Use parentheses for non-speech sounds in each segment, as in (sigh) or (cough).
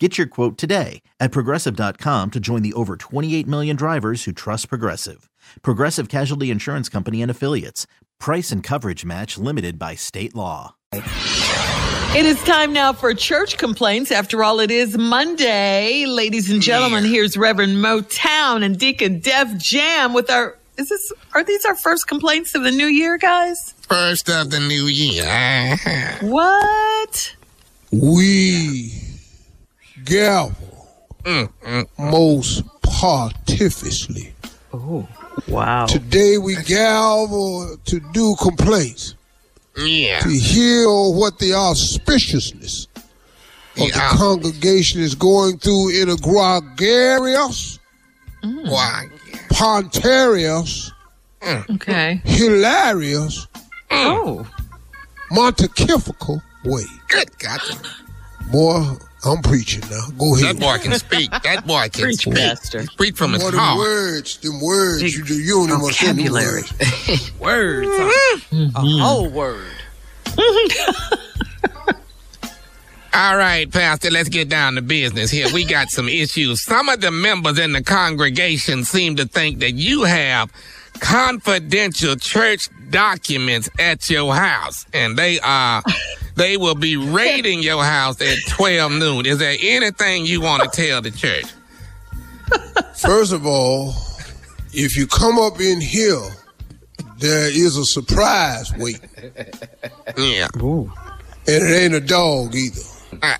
Get your quote today at progressive.com to join the over 28 million drivers who trust Progressive. Progressive Casualty Insurance Company and Affiliates. Price and coverage match limited by state law. It is time now for church complaints. After all, it is Monday. Ladies and gentlemen, here's Reverend Motown and Deacon Def Jam with our is this are these our first complaints of the new year, guys? First of the new year. What? We gavel mm-hmm. most pontificiously. Wow. Today we gavel to do complaints, Yeah. to hear what the auspiciousness of Yeah. the congregation is going through in a gregarious, mm. Why? pontarious, mm. Okay. hilarious, mm. Oh. montifical way. Good God. Boy, I'm preaching now. Go ahead. That boy can speak. (laughs) That boy can Preach, speak. Pastor. Speak from his Boy, them heart. words, them words, you, do- you don't even understand them vocabulary. words. (laughs) Words. Mm-hmm. A whole word. (laughs) All right, Pastor, let's get down to business here. We got some issues. Some of the members in the congregation seem to think that you have confidential church documents at your house, and they are they will be (laughs) raiding your house at 12 noon. Is there anything you want to tell the church? First of all, if you come up in here, there is a surprise waiting. Yeah. And it ain't a dog either. Uh,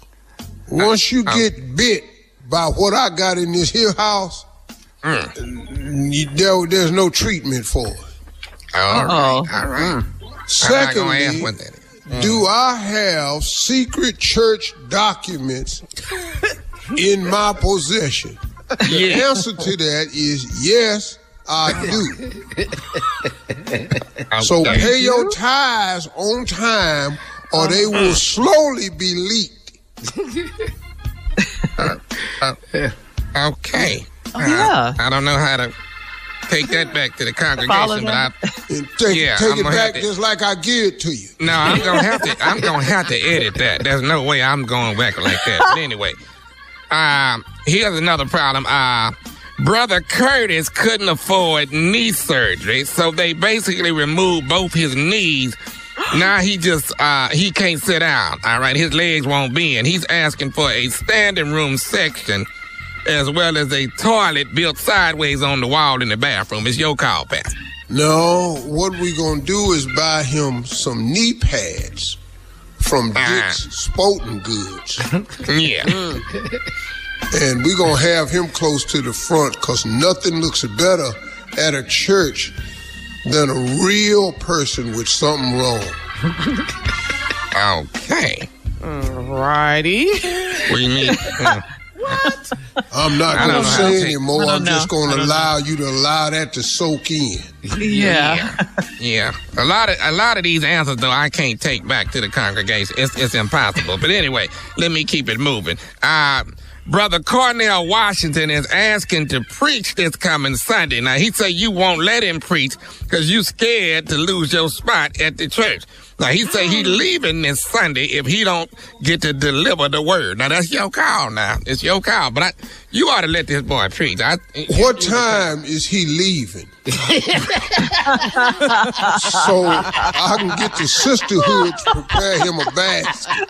Once you get bit by what I got in this here house, you- there, there's no treatment for it. all right. Uh-oh. All right. I'm not gonna ask Secondly, what do I have secret church documents (laughs) in my possession? The answer to that is yes, I (laughs) do. So Okay. pay your tithes on time, or uh-huh. they will slowly be leaked. (laughs) Uh, uh, okay. Oh, yeah. I don't know how to take that back to the congregation, but I. And take, Yeah, take I'm it back to- just like I give it to you. no, I'm gonna have to. I'm gonna have to edit that. There's no way I'm going back like that. But anyway, um, here's another problem. Uh, brother Curtis couldn't afford knee surgery, so they basically removed both his knees. Now he just uh he can't sit down. All right, his legs won't bend. He's asking for a standing room section as well as a toilet built sideways on the wall in the bathroom. It's your call, Pastor. No, what we gonna do is buy him some knee pads from Ah. Dick's Sporting Goods. (laughs) Yeah. and we gonna have him close to the front because nothing looks better at a church than a real person with something wrong. (laughs) Okay. Righty. We need. mm. I'm not gonna know how to say take- anymore. I don't I'm just know. I gonna don't allow you to allow that to soak in. Yeah. (laughs) Yeah, a lot of a lot of these answers though I can't take back to the congregation. It's it's impossible. But anyway, let me keep it moving. Uh, Brother Cornell Washington is asking to preach this coming Sunday. Now he say you won't let him preach because you scared to lose your spot at the church. Now he say he leaving this Sunday if he don't get to deliver the word. Now that's your call. Now it's your call. But I, you ought to let this boy preach. I, What time is he leaving? (laughs) so I can get the sisterhood to prepare him a basket.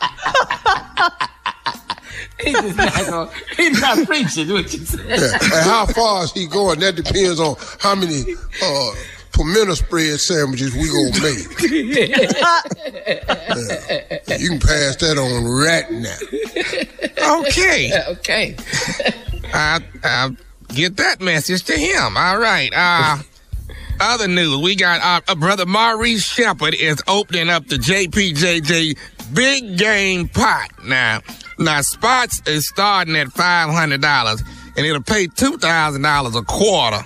He's not gonna, he's not preaching what you said. Yeah. And how far is he going? That depends on how many uh, pimento spread sandwiches we gonna (laughs) make. Yeah. You can pass that on right now. okay. (laughs) Okay. I, I get that message to him. All right. Uh, (laughs) other news, we got uh, uh, brother Maurice Shepard is opening up the JPJJ Big Game Pot now. Now spots is starting at five hundred dollars, and it'll pay two thousand dollars a quarter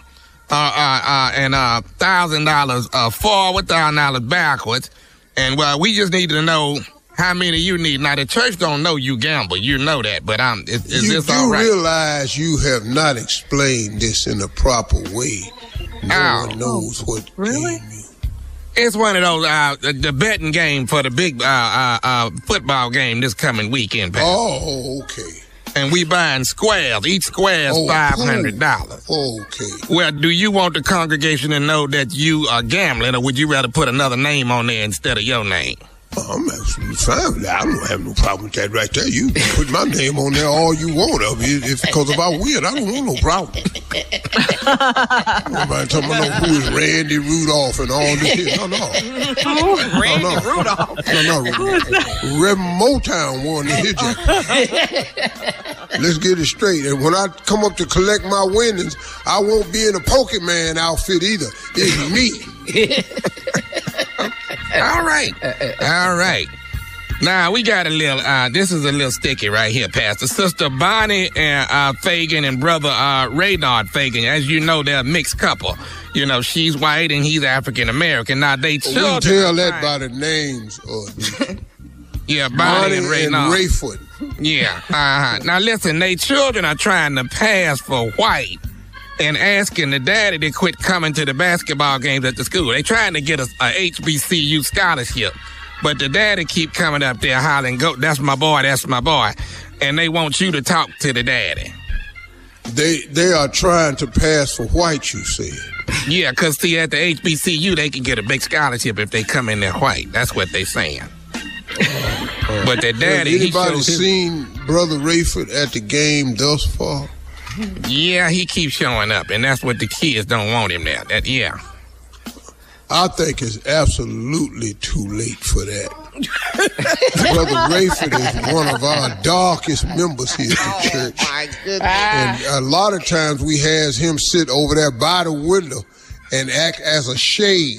and uh, thousand dollars uh, forward, thousand dollars backwards, and well, we just need to know how many you need. Now the church don't know you gamble, you know that, but um, is, is you this do all right? realize you have not explained this in a proper way. No Ow. one knows what. Really? game you- It's one of those uh, the, the betting game for the big uh, uh, uh, football game this coming weekend, Pastor. Oh, okay. And we buying squares. Each square is Oh, five hundred dollars. Okay. Well, do you want the congregation to know that you are gambling, or would you rather put another name on there instead of your name? Oh, I'm absolutely fine with that. I don't have no problem with that right there. You can put my name on there all you want of it. If because if I win, I don't want no problem. Nobody talking about no who is Randy Rudolph and all this. Here. No, no. Randy no. Rudolph. No, no. Reverend Motown won the hit jacket. (laughs) Let's get it straight. And when I come up to collect my winnings, I won't be in a Pokemon outfit either. It's me. (laughs) All right, all right. Now we got a little. Uh, this is a little sticky right here, Pastor. Sister Bonnie and uh, Fagan and brother uh, Raynard Fagan. As you know, they're a mixed couple. You know, she's white and he's African American. Now they children. can tell that by the names of (laughs) yeah, Bonnie, Bonnie and and Raynard. Rayford. Yeah. Uh-huh. Now listen, they children are trying to pass for white and asking the daddy to quit coming to the basketball games at the school. They trying to get a, a HBCU scholarship. But the daddy keep coming up there hollering, go, that's my boy, that's my boy. And they want you to talk to the daddy. They they are trying to pass for white. You said. Yeah, because see, at the HBCU, they can get a big scholarship if they come in there white. That's what they saying. But the daddy, Has anybody shows his- seen Brother Rayford at the game thus far? yeah, he keeps showing up, and that's what the kids don't want him there. That yeah. I think it's absolutely too late for that. (laughs) Brother Rayford is one of our darkest members here at the oh, church. My goodness. And ah. a lot of times we has him sit over there by the window and act as a shade.